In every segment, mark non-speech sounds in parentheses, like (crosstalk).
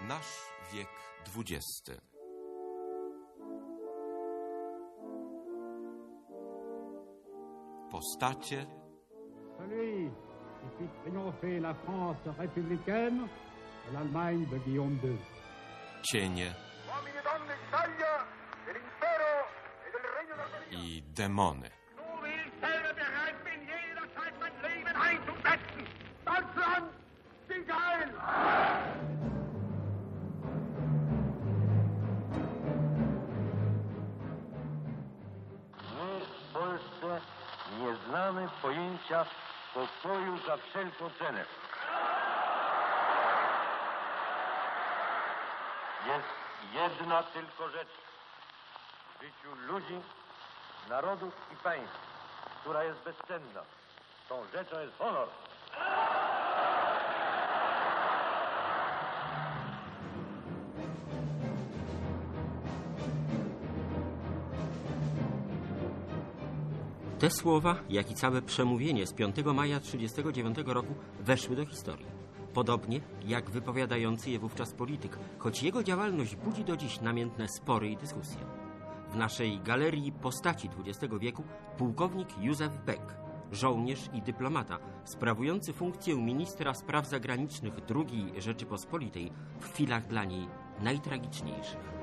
Nasz wiek XX. Postacie, Celui qui fit triompher la France républicaine et l'Allemagne de Guillaume II. cienie e pojęcia pokoju za wszelką cenę. Jest jedna tylko rzecz w życiu ludzi, narodów i państw, która jest bezcenna. Tą rzeczą jest honor. Te słowa, jak i całe przemówienie z 5 maja 1939 roku weszły do historii. Podobnie jak wypowiadający je wówczas polityk, choć jego działalność budzi do dziś namiętne spory i dyskusje. W naszej galerii postaci XX wieku pułkownik Józef Beck, żołnierz i dyplomata, sprawujący funkcję ministra spraw zagranicznych II Rzeczypospolitej w chwilach dla niej najtragiczniejszych.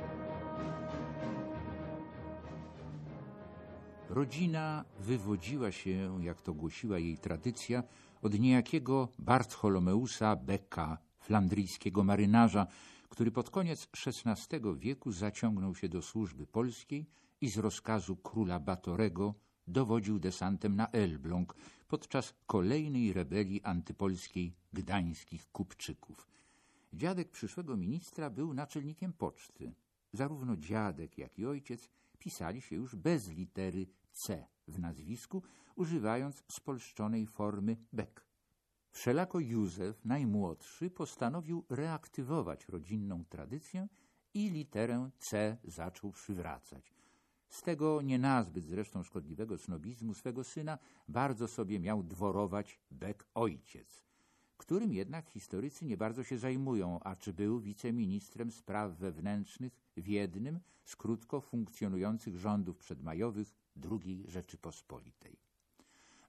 Rodzina wywodziła się, jak to głosiła jej tradycja, od niejakiego Bartholomeusa Becka, flandryjskiego marynarza, który pod koniec XVI wieku zaciągnął się do służby polskiej i z rozkazu króla Batorego dowodził desantem na Elbląg podczas kolejnej rebelii antypolskiej gdańskich kupczyków. Dziadek przyszłego ministra był naczelnikiem poczty. Zarówno dziadek, jak i ojciec pisali się już bez litery C w nazwisku, używając spolszczonej formy Beck. Wszelako Józef, najmłodszy, postanowił reaktywować rodzinną tradycję i literę C zaczął przywracać. Z tego nie nazbyt zresztą szkodliwego snobizmu swego syna bardzo sobie miał dworować Beck ojciec, którym jednak historycy nie bardzo się zajmują, a czy był wiceministrem spraw wewnętrznych w jednym z krótko funkcjonujących rządów przedmajowych II Rzeczypospolitej.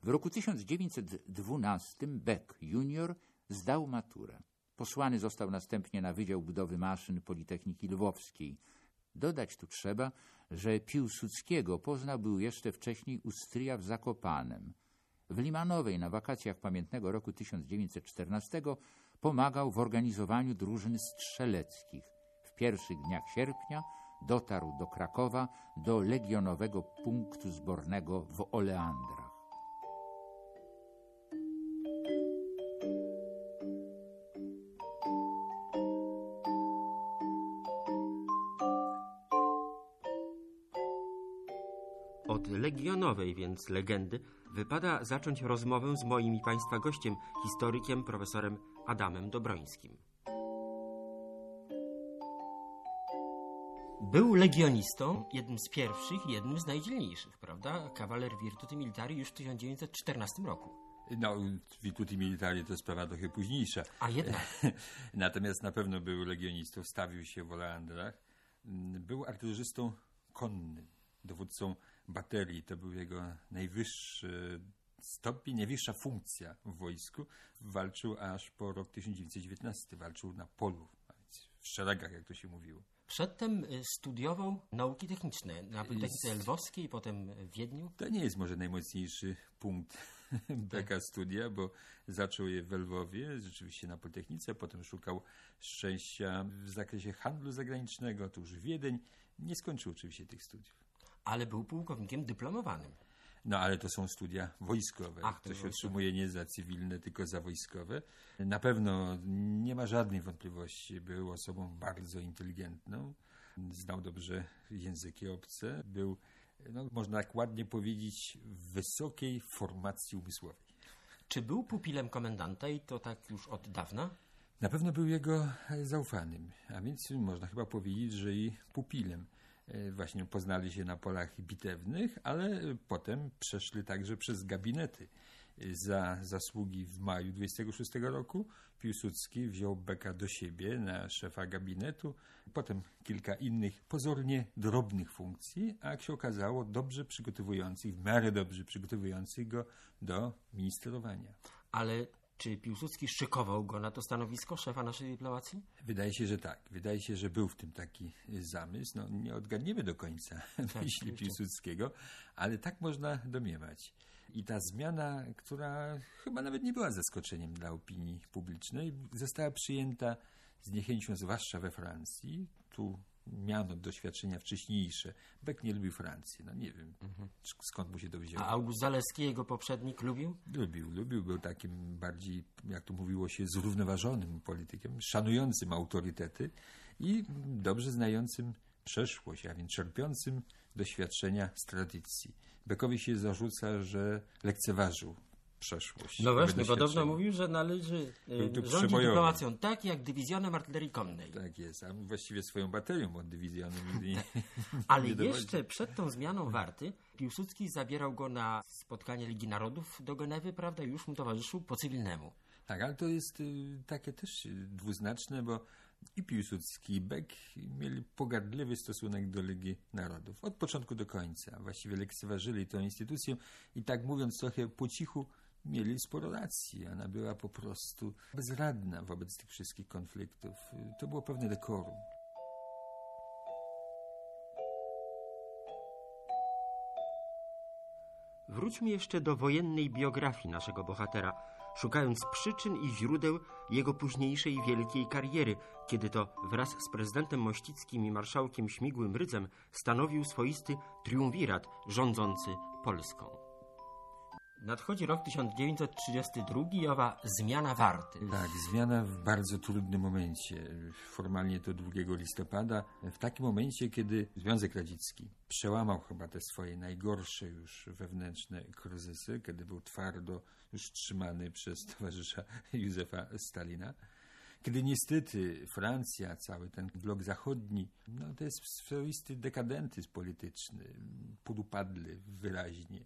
W roku 1912 Beck junior zdał maturę. Posłany został następnie na Wydział Budowy Maszyn Politechniki Lwowskiej. Dodać tu trzeba, że Piłsudskiego poznał był jeszcze wcześniej u stryja w Zakopanem. W Limanowej na wakacjach pamiętnego roku 1914 pomagał w organizowaniu drużyn strzeleckich. W pierwszych dniach sierpnia dotarł do Krakowa do legionowego punktu zbornego w Oleandrach. Od legionowej więc legendy wypada zacząć rozmowę z moim i Państwa gościem, historykiem profesorem Adamem Dobrońskim. Był legionistą, jednym z pierwszych jednym z najdzielniejszych, prawda? Kawaler Virtuti Militari już w 1914 roku. No, Virtuti Militari to sprawa trochę późniejsza. A jednak. (laughs) Natomiast na pewno był legionistą, stawił się w Oleandrach. Był artylerzystą konnym, dowódcą baterii. To był jego najwyższy stopień, najwyższa funkcja w wojsku. Walczył aż po rok 1919. Walczył na polu, w szeregach, jak to się mówiło. Przedtem y, studiował nauki techniczne na Politechnice Lwowskiej, potem w Wiedniu. To nie jest może najmocniejszy punkt (laughs) Beka studia, bo zaczął je w Lwowie, rzeczywiście na Politechnice, potem szukał szczęścia w zakresie handlu zagranicznego, to już Wiedeń. Nie skończył oczywiście tych studiów. ale był pułkownikiem dyplomowanym. No ale to są studia wojskowe. Ach, to to się otrzymuje nie za cywilne, tylko za wojskowe. Na pewno nie ma żadnej wątpliwości. Był osobą bardzo inteligentną. Znał dobrze języki obce. Był, no, można tak ładnie powiedzieć, w wysokiej formacji umysłowej. Czy był pupilem komendanta i to tak już od dawna? Na pewno był jego zaufanym, a więc można chyba powiedzieć, że i pupilem. E, Właśnie poznali się na polach bitewnych, ale potem przeszli także przez gabinety. za zasługi w maju 26 roku. Piłsudski wziął Beka do siebie na szefa gabinetu, potem kilka innych pozornie drobnych funkcji, a jak się okazało dobrze przygotowujących, w miarę dobrze przygotowujących go do ministrowania. Ale czy Piłsudski szykował go na to stanowisko szefa naszej dyplomacji? Wydaje się, że tak. Wydaje się, że był w tym taki zamysł. No, nie odgadniemy do końca (laughs) myśli oczywiście. Piłsudskiego, ale tak można domniewać. I ta zmiana, która chyba nawet nie była zaskoczeniem dla opinii publicznej, została przyjęta z niechęcią, zwłaszcza we Francji. Tu miano doświadczenia wcześniejsze. Beck nie lubił Francji. No nie wiem, skąd mu się to wzięło. A August Zaleski, jego poprzednik, lubił? Lubił, lubił, był takim bardziej, jak to mówiło się, zrównoważonym politykiem, szanującym autorytety i dobrze znającym przeszłość, a więc czerpiącym doświadczenia z tradycji. Bekowi się zarzuca, że lekceważył przeszłość. No właśnie, podobno mówił, że należy e, rządzić przebojowy. dyplomacją tak, jak dywizjonem artylerii konnej. Tak jest, a właściwie swoją baterią od dywizjonu nigdy nie, (laughs) Ale nie jeszcze przed tą zmianą warty Piłsudski zabierał go na spotkanie Ligi Narodów do Genewy, prawda? Już mu towarzyszył po cywilnemu. Tak, ale to jest y, takie też dwuznaczne, bo i Piłsudski, i Beck mieli pogardliwy stosunek do Ligi Narodów. Od początku do końca. Właściwie lekceważyli tę instytucję i tak mówiąc trochę po cichu mieli sporo racji. Ona była po prostu bezradna wobec tych wszystkich konfliktów. To było pewne dekorum. Wróćmy jeszcze do wojennej biografii naszego bohatera, szukając przyczyn i źródeł jego późniejszej wielkiej kariery, kiedy to wraz z prezydentem Mościckim i marszałkiem Śmigłym Rydzem stanowił swoisty triumvirat rządzący Polską. Nadchodzi rok 1932 i owa zmiana warty. Tak, zmiana w bardzo trudnym momencie. Formalnie to 2 listopada. W takim momencie, kiedy Związek Radziecki przełamał chyba te swoje najgorsze już wewnętrzne kryzysy, kiedy był twardo już trzymany przez towarzysza (laughs) Józefa Stalina. Kiedy niestety Francja, cały ten blok zachodni, no to jest swoisty dekadentyzm polityczny, podupadły wyraźnie,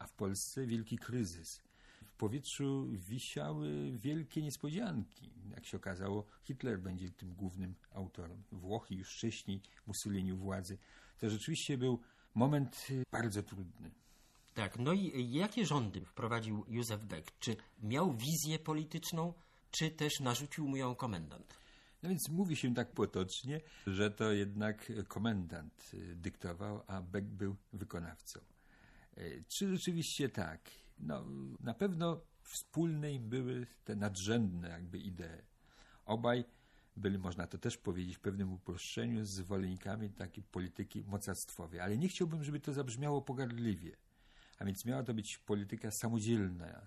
a w Polsce wielki kryzys w powietrzu wisiały wielkie niespodzianki. Jak się okazało, Hitler będzie tym głównym autorem. Włochy już wcześniej, Mussolini władzy. To rzeczywiście był moment y, bardzo trudny. Tak, no i jakie rządy wprowadził Józef Beck? Czy miał wizję polityczną, czy też narzucił mu ją komendant? No więc mówi się tak potocznie, że to jednak komendant y, dyktował, a Beck był wykonawcą. Y, Czy rzeczywiście tak? No, na pewno wspólne im były te nadrzędne jakby idee. Obaj byli, można to też powiedzieć w pewnym uproszczeniu, zwolennikami takiej polityki mocarstwowej. Ale nie chciałbym, żeby to zabrzmiało pogardliwie. A więc miała to być polityka samodzielna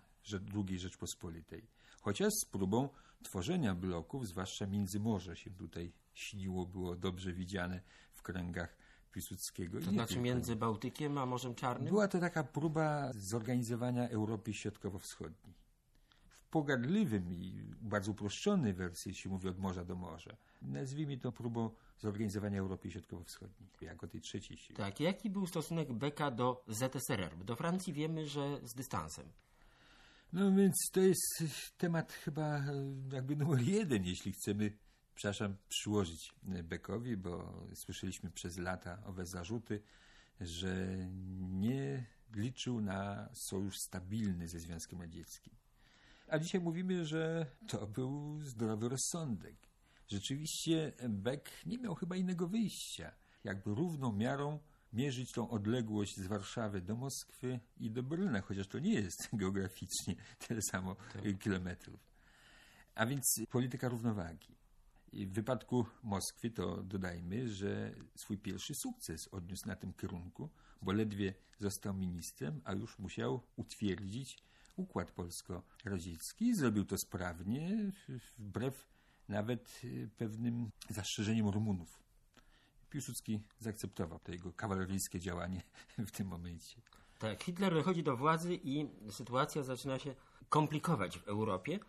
II Rzeczpospolitej. Chociaż z próbą tworzenia bloków, zwłaszcza Międzymorze się tutaj śniło, było dobrze widziane w kręgach Piłsudskiego. To znaczy tylko. między Bałtykiem a Morzem Czarnym? Była to taka próba zorganizowania Europy Środkowo-Wschodniej. W pogardliwym i bardzo uproszczonej wersji, jeśli mówi od morza do morza. Nazwijmy to próbą zorganizowania Europy Środkowo-Wschodniej, jako tej trzeciej siły. Tak, jaki był stosunek Becka do ZSRR? Do Francji wiemy, że z dystansem. No więc to jest temat chyba jakby numer jeden, jeśli chcemy, przepraszam, przyłożyć e, Beckowi, bo słyszeliśmy przez lata owe zarzuty, że nie liczył na sojusz stabilny ze Związkiem Radzieckim. A dzisiaj mówimy, że to był zdrowy rozsądek. Rzeczywiście Beck nie miał chyba innego wyjścia. Jakby równą miarą mierzyć tą odległość z Warszawy do Moskwy i do Berlina, chociaż to nie jest (laughs) geograficznie tyle samo y, kilometrów. A więc polityka równowagi. W wypadku Moskwy to dodajmy, że swój pierwszy sukces odniósł na tym kierunku, bo ledwie został ministrem, a już musiał utwierdzić układ polsko-radziecki. Zrobił to sprawnie, wbrew nawet y, pewnym zastrzeżeniom Rumunów. Piłsudski zaakceptował to jego kawaleryjskie działanie w tym momencie. Tak, Hitler wychodzi do władzy i sytuacja zaczyna się komplikować w Europie.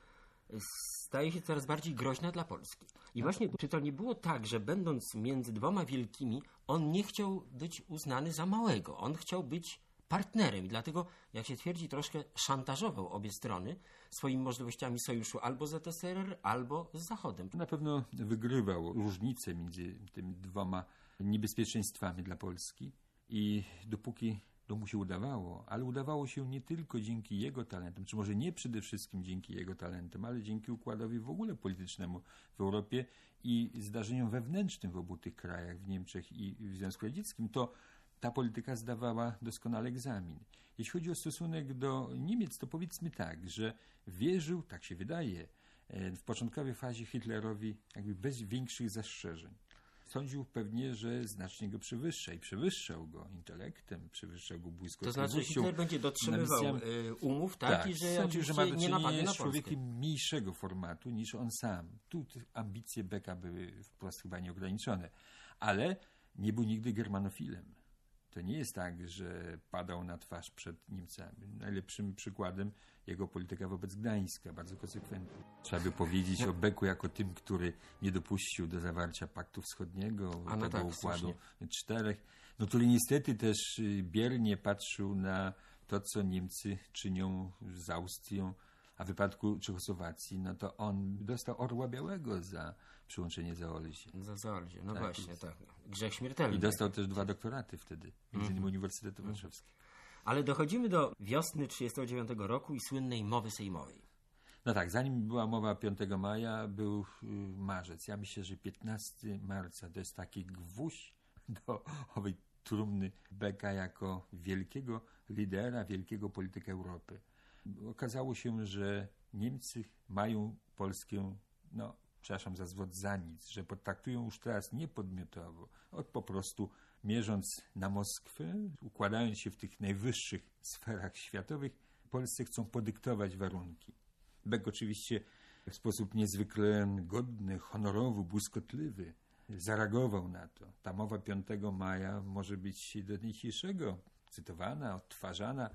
Staje się coraz bardziej groźna dla Polski. I właśnie, czy to nie było tak, że będąc między dwoma wielkimi, on nie chciał być uznany za małego. On chciał być partnerem i dlatego, jak się twierdzi, troszkę szantażował obie strony swoimi możliwościami sojuszu albo z ZSRR, albo z Zachodem. Na pewno wygrywał różnicę między tymi dwoma niebezpieczeństwami dla Polski i dopóki to mu się udawało, ale udawało się nie tylko dzięki jego talentom, czy może nie przede wszystkim dzięki jego talentom, ale dzięki układowi w ogóle politycznemu w Europie i zdarzeniom wewnętrznym w obu tych krajach, w Niemczech i w Związku Radzieckim, to ta polityka zdawała doskonale egzamin. Jeśli chodzi o stosunek do Niemiec, to powiedzmy tak, że wierzył, tak się wydaje, e, w początkowej fazie Hitlerowi jakby bez większych zastrzeżeń. Sądził pewnie, że znacznie go przewyższa i przewyższał go intelektem, przewyższał go To błyskotliwością. znaczy Hitler będzie dotrzymywał y, umów, tak? Tak, I że sądził, że ma do czynienia z człowiekiem mniejszego formatu niż on sam. Tu ambicje Beka były wprost chyba nieograniczone. Ale nie był nigdy germanofilem. To nie jest tak, że padał na twarz przed Niemcami. Najlepszym przykładem jego polityka wobec Gdańska, bardzo konsekwentna. Trzeba by powiedzieć o Beku jako tym, który nie dopuścił do zawarcia Paktu Wschodniego, A no tego tak, układu czterech, no który niestety też y, biernie patrzył na to, co Niemcy czynią z Austrią, a w wypadku Czechosłowacji, no to on dostał orła białego za przyłączenie Zaolzie. Za Zaolzie, no Tak właśnie, jest. tak. Grzech śmiertelny. I dostał też dwa doktoraty wtedy, między Mhm. innymi Uniwersytetu Warszawskiego. Ale dochodzimy do wiosny 1939 roku i słynnej mowy sejmowej. No tak, zanim była mowa 5 maja, był y, marzec. Ja myślę, że 15 marca to jest taki gwóźdź (laughs) do owej trumny Beka jako wielkiego lidera, wielkiego polityka Europy. Okazało się, że Niemcy mają Polskę, no przepraszam za zwrot, za nic, że potraktują już teraz nie podmiotowo, od po prostu mierząc na Moskwę, układając się w tych najwyższych sferach światowych, Polsce chcą podyktować warunki. Beck oczywiście w sposób niezwykle godny, honorowy, błyskotliwy zareagował na to. Ta mowa 5 maja może być do dzisiejszego cytowana, odtwarzana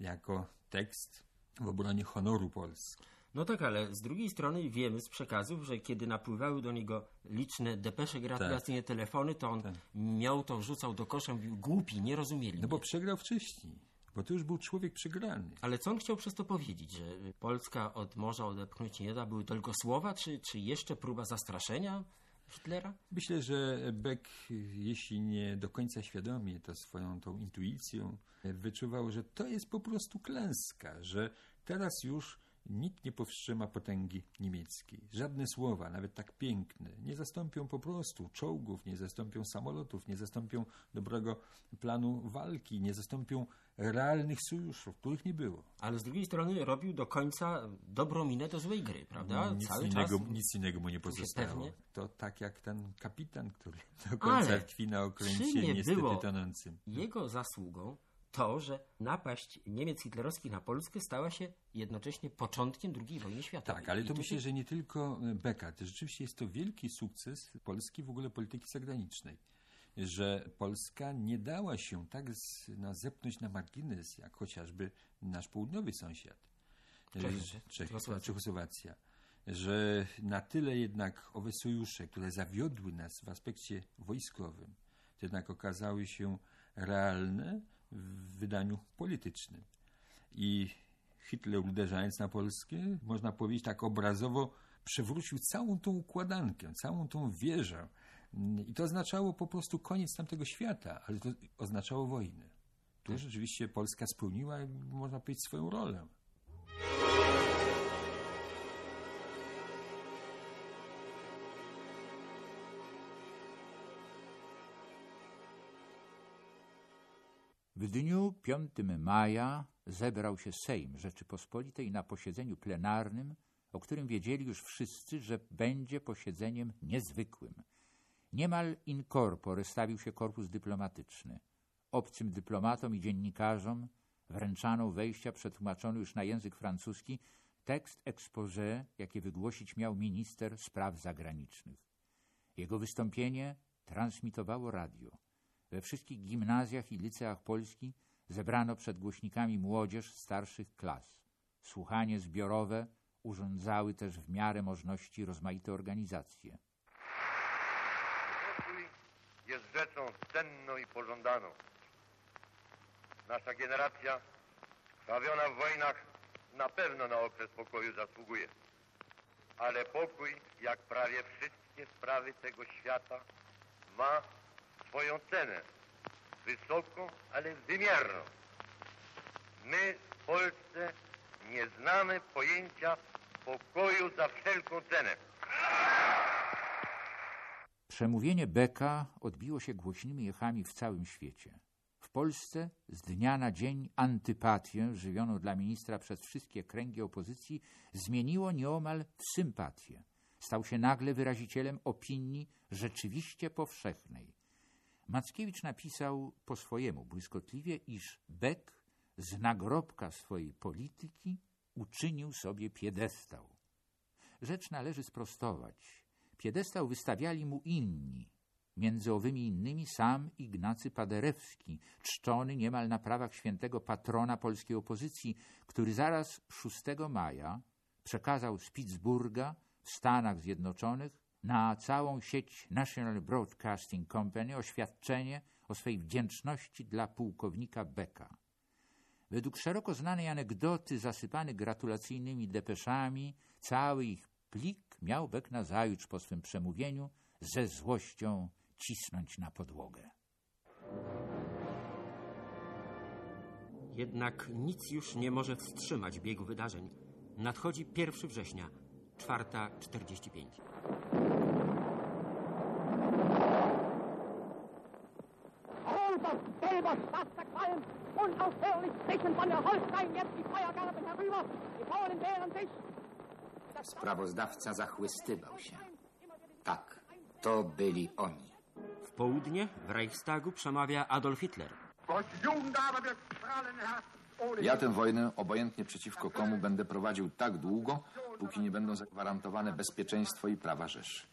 jako tekst w obronie honoru Polski. No tak, ale z drugiej strony wiemy z przekazów, że kiedy napływały do niego liczne depesze gratulacyjne, telefony, to on Tak. miał to, wrzucał do kosza, mówił głupi, nie rozumieli. No bo mnie. przegrał wcześniej, bo to już był człowiek przegrany. Ale co on chciał przez to powiedzieć, że Polska od morza odepchnąć nie da? Były tylko słowa, czy, czy jeszcze próba zastraszenia Hitlera? Myślę, że Beck, jeśli nie do końca świadomie, to swoją tą intuicją wyczuwał, że to jest po prostu klęska, że teraz już nikt nie powstrzyma potęgi niemieckiej. Żadne słowa, nawet tak piękne, nie zastąpią po prostu czołgów, nie zastąpią samolotów, nie zastąpią dobrego planu walki, nie zastąpią realnych sojuszów, których nie było. Ale z drugiej strony robił do końca dobrą minę do złej gry, prawda? Nic Cały innego, czas. nic innego mu nie pozostało. To tak jak ten kapitan, który (laughs) do końca Ale tkwi na okręcie nie niestety było tonącym. Jego zasługą to, że napaść Niemiec hitlerowskich na Polskę stała się jednocześnie początkiem II wojny światowej. Tak, ale to myślę, się- że nie tylko e, Beka. To rzeczywiście jest to wielki sukces Polski w ogóle polityki zagranicznej. Że Polska nie dała się tak z, no, zepnąć na margines, jak chociażby nasz południowy sąsiad. E, Czechy, Czechosłowacja. Czechosłowacja. Że na tyle jednak owe sojusze, które zawiodły nas w aspekcie wojskowym, jednak okazały się realne w wydaniu politycznym. I Hitler uderzając na Polskę, można powiedzieć tak obrazowo, przewrócił całą tą układankę, całą tą wieżę. I to oznaczało po prostu koniec tamtego świata, ale to oznaczało wojnę. Tu rzeczywiście Polska spełniła, można powiedzieć, swoją rolę. W dniu 5 maja zebrał się Sejm Rzeczypospolitej na posiedzeniu plenarnym, o którym wiedzieli już wszyscy, że będzie posiedzeniem niezwykłym. Niemal in corpore stawił się korpus dyplomatyczny. Obcym dyplomatom i dziennikarzom wręczano wejścia przetłumaczony już na język francuski tekst exposé, jakie wygłosić miał minister spraw zagranicznych. Jego wystąpienie transmitowało radio. We wszystkich gimnazjach i liceach Polski zebrano przed głośnikami młodzież starszych klas. Słuchanie zbiorowe urządzały też w miarę możliwości rozmaite organizacje. Pokój jest rzeczą cenną i pożądaną. Nasza generacja, krwawiona w wojnach, na pewno na okres pokoju zasługuje. Ale pokój, jak prawie wszystkie sprawy tego świata, ma swoją cenę. Wysoką, ale wymierną. My w Polsce nie znamy pojęcia pokoju za wszelką cenę. Przemówienie Beka odbiło się głośnymi echami w całym świecie. W Polsce z dnia na dzień antypatię żywioną dla ministra przez wszystkie kręgi opozycji zmieniło nieomal w sympatię. Stał się nagle wyrazicielem opinii rzeczywiście powszechnej. Mackiewicz napisał po swojemu błyskotliwie, iż Beck z nagrobka swojej polityki uczynił sobie piedestał. Rzecz należy sprostować. Piedestał wystawiali mu inni, między owymi innymi sam Ignacy Paderewski, czczony niemal na prawach świętego patrona polskiej opozycji, który zaraz 6 maja przekazał z Pittsburgha w Stanach Zjednoczonych na całą sieć National Broadcasting Company oświadczenie o swej wdzięczności dla pułkownika Becka. Według szeroko znanej anegdoty zasypany gratulacyjnymi depeszami, cały ich plik miał Beck nazajutrz po swym przemówieniu ze złością cisnąć na podłogę. Jednak nic już nie może wstrzymać biegu wydarzeń. Nadchodzi 1 września, 4.45. Unaufhörlich stechen von der Holstein jetzt die Feuergarben herüber. Die Polen wehren sich. Sprawozdawca zachłystywał się. Tak, to byli oni. W południe w Reichstagu przemawia Adolf Hitler. Ja tę wojnę, obojętnie przeciwko komu, będę prowadził tak długo, póki nie będą zagwarantowane bezpieczeństwo i prawa Rzeszy.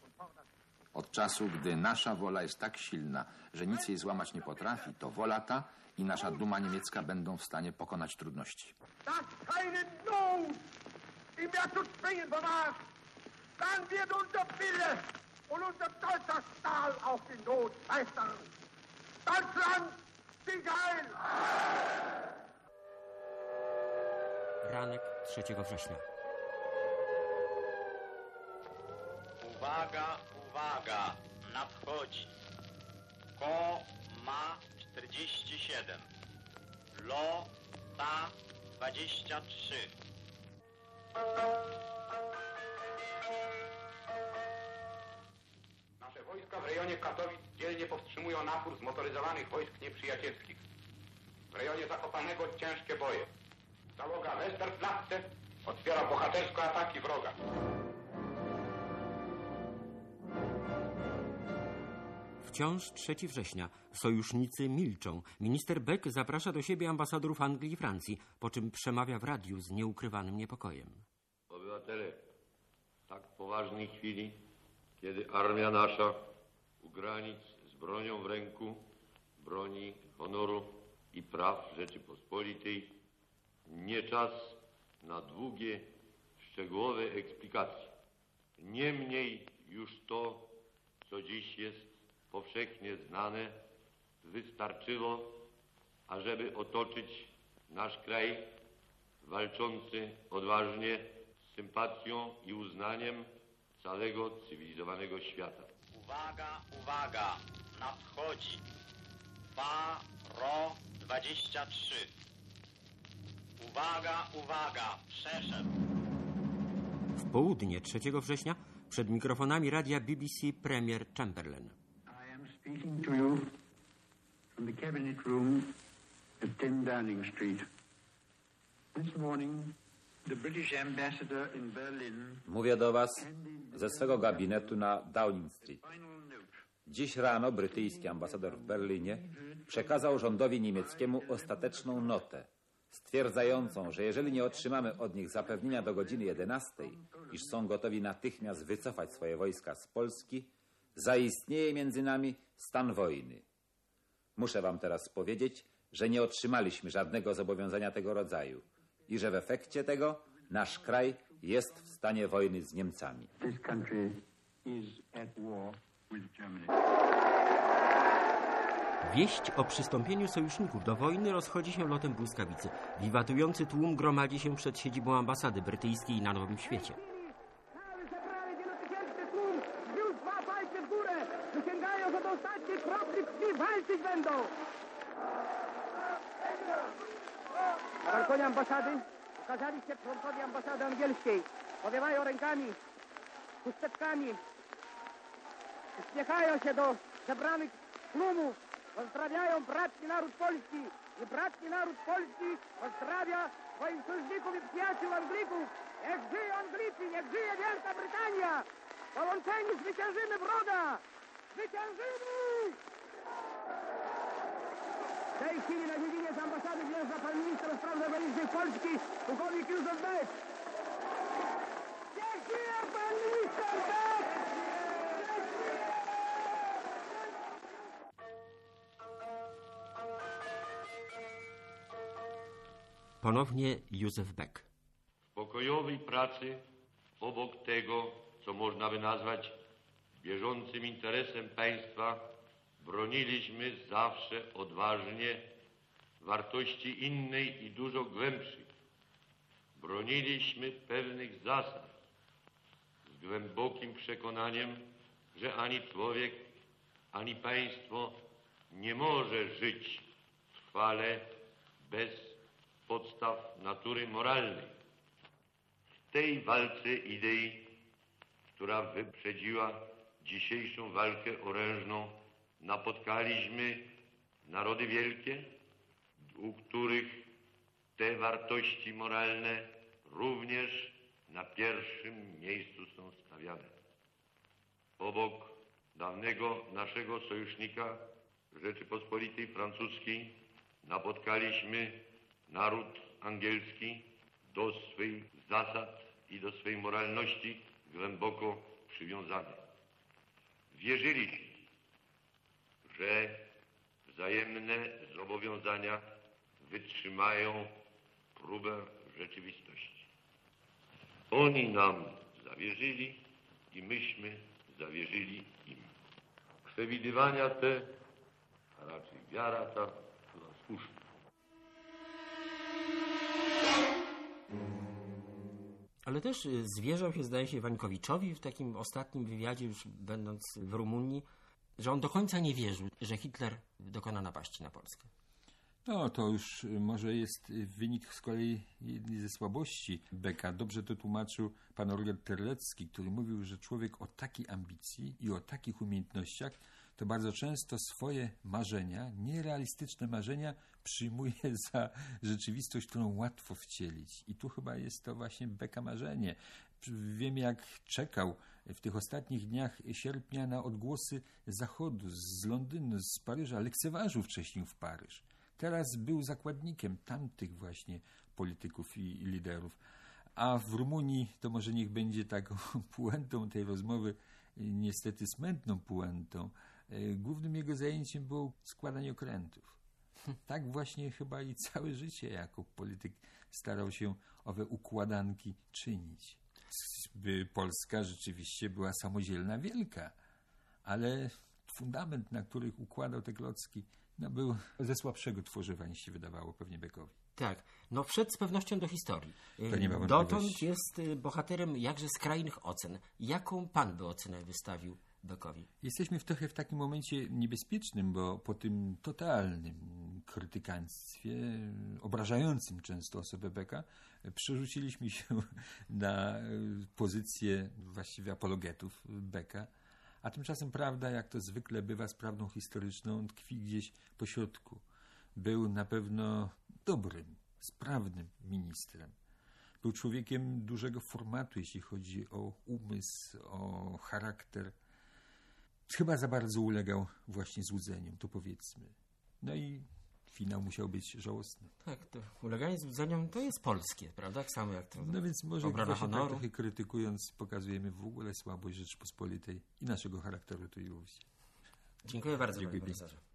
Od czasu, gdy nasza wola jest tak silna, że nic jej złamać nie potrafi, to wola ta i nasza duma niemiecka będą w stanie pokonać trudności. dass keine Not die mehr zu zwingen vermag. Dann wird unser Wille und unser deutscher Stahl die Not meistern. Deutschland, sieg heil! Ranek 3 września. Uwaga, uwaga, nadchodzi. Ko ma 47. Lo ta 23. Nasze wojska w rejonie Katowic dzielnie powstrzymują napór zmotoryzowanych wojsk nieprzyjacielskich. W rejonie Zakopanego ciężkie boje. Załoga Westerplatte otwiera bohatersko ataki wroga. Wciąż 3 września. Sojusznicy milczą. Minister Beck zaprasza do siebie ambasadorów Anglii i Francji, po czym przemawia w radiu z nieukrywanym niepokojem. Obywatele, w tak poważnej chwili, kiedy armia nasza u granic z bronią w ręku broni honoru i praw Rzeczypospolitej, nie czas na długie, szczegółowe eksplikacje. Niemniej już to, co dziś jest powszechnie znane, wystarczyło, ażeby otoczyć nasz kraj walczący odważnie z sympatią i uznaniem całego cywilizowanego świata. Uwaga, uwaga, nadchodzi. Pa, ro 23. Uwaga, uwaga, przeszedł. W południe 3 września przed mikrofonami radia BBC premier Chamberlain. Speaking to you from the cabinet room at 10 Downing Street. This morning, the British ambassador in Berlin Mówię do Was ze swego gabinetu na Downing Street. Dziś rano brytyjski ambasador w Berlinie przekazał rządowi niemieckiemu ostateczną notę, stwierdzającą, że jeżeli nie otrzymamy od nich zapewnienia do godziny 11, iż są gotowi natychmiast wycofać swoje wojska z Polski, zaistnieje między nami stan wojny. Muszę Wam teraz powiedzieć, że nie otrzymaliśmy żadnego zobowiązania tego rodzaju i że w efekcie tego nasz kraj jest w stanie wojny z Niemcami. this country is at war with Germany. Wieść o przystąpieniu sojuszników do wojny rozchodzi się lotem błyskawicy. Wiwatujący tłum gromadzi się przed siedzibą ambasady brytyjskiej na Nowym Świecie. Cały zebrany wielotysięczny tłum wniósł dwa palce w górę. Ostatniej kropli krwi walczyć będą. Na ambasady ukazali się członkowie ambasady angielskiej. Powiewają rękami, chusteczkami. Uśmiechają się do zebranych tłumów. Pozdrawiają bratni naród polski. I bratni naród polski pozdrawia swoich sojuszników i przyjaciół Anglików. Niech żyją Anglicy, niech żyje Wielka Brytania! Połączeni zwyciężymy wroga! Zwyciężymy! W tej chwili na dziedzinie z ambasady wjeżdża pan minister spraw zagranicznych Polski, pułkownik Józef Beck. Niech żyje pan minister Beck! Ponownie Józef Beck. W pokojowej pracy obok tego, co można by nazwać bieżącym interesem państwa, broniliśmy zawsze odważnie wartości innej i dużo głębszych. Broniliśmy pewnych zasad z głębokim przekonaniem, że ani człowiek, ani państwo nie może żyć trwale bez podstaw natury moralnej. W tej walce idei, która wyprzedziła dzisiejszą walkę orężną, napotkaliśmy narody wielkie, u których te wartości moralne również na pierwszym miejscu są stawiane. Obok dawnego naszego sojusznika Rzeczypospolitej Francuskiej napotkaliśmy naród angielski do swych zasad i do swej moralności głęboko przywiązany. Wierzyliśmy, że wzajemne zobowiązania wytrzymają próbę rzeczywistości. Oni nam zawierzyli i myśmy zawierzyli im. Przewidywania te, a raczej wiara ta Ale też y, zwierzał się, zdaje się, Wańkowiczowi w takim ostatnim wywiadzie, już będąc w Rumunii, że on do końca nie wierzył, że Hitler dokona napaści na Polskę. No, to już y, może jest y, wynik z kolei jednej ze słabości Beka. Dobrze to tłumaczył pan Orger Terlecki, który mówił, że człowiek o takiej ambicji i o takich umiejętnościach to bardzo często swoje marzenia, nierealistyczne marzenia przyjmuje (laughs) za rzeczywistość, którą łatwo wcielić. I tu chyba jest to właśnie Beka marzenie. Wiem, jak czekał w tych ostatnich dniach sierpnia na odgłosy Zachodu, z Londynu, z Paryża. Lekceważył wcześniej w Paryż. Teraz był zakładnikiem tamtych właśnie polityków i liderów. A w Rumunii to może niech będzie taką (laughs) puentą tej rozmowy, niestety smętną puentą. Głównym jego zajęciem było składanie okrętów. (laughs) Tak właśnie chyba i całe życie jako polityk starał się owe układanki czynić. By Polska rzeczywiście była samodzielna, wielka, ale fundament, na których układał te klocki, no był (laughs) ze słabszego tworzywa niż się wydawało pewnie Bekowi. Tak, no wszedł z pewnością do historii. To nie ma Dotąd jest y, bohaterem jakże skrajnych ocen. Jaką pan by ocenę wystawił Bekowi? Jesteśmy w trochę w takim momencie niebezpiecznym, bo po tym totalnym krytykaństwie, obrażającym często osobę Beka, przerzuciliśmy się (laughs) na pozycję właściwie apologetów Beka. A tymczasem prawda, jak to zwykle bywa z prawdą historyczną, tkwi gdzieś po środku. Był na pewno dobrym, sprawnym ministrem. Był człowiekiem dużego formatu, jeśli chodzi o umysł, o charakter. Chyba za bardzo ulegał właśnie złudzeniom, to powiedzmy. No i finał musiał być żałosny. Tak, to uleganie złudzeniom to jest polskie, prawda? Tak samo jak to No więc może właśnie tak trochę krytykując pokazujemy w ogóle słabość Rzeczypospolitej i naszego charakteru tu i ówdzie. Dziękuję bardzo, Dziękuję panie profesorze.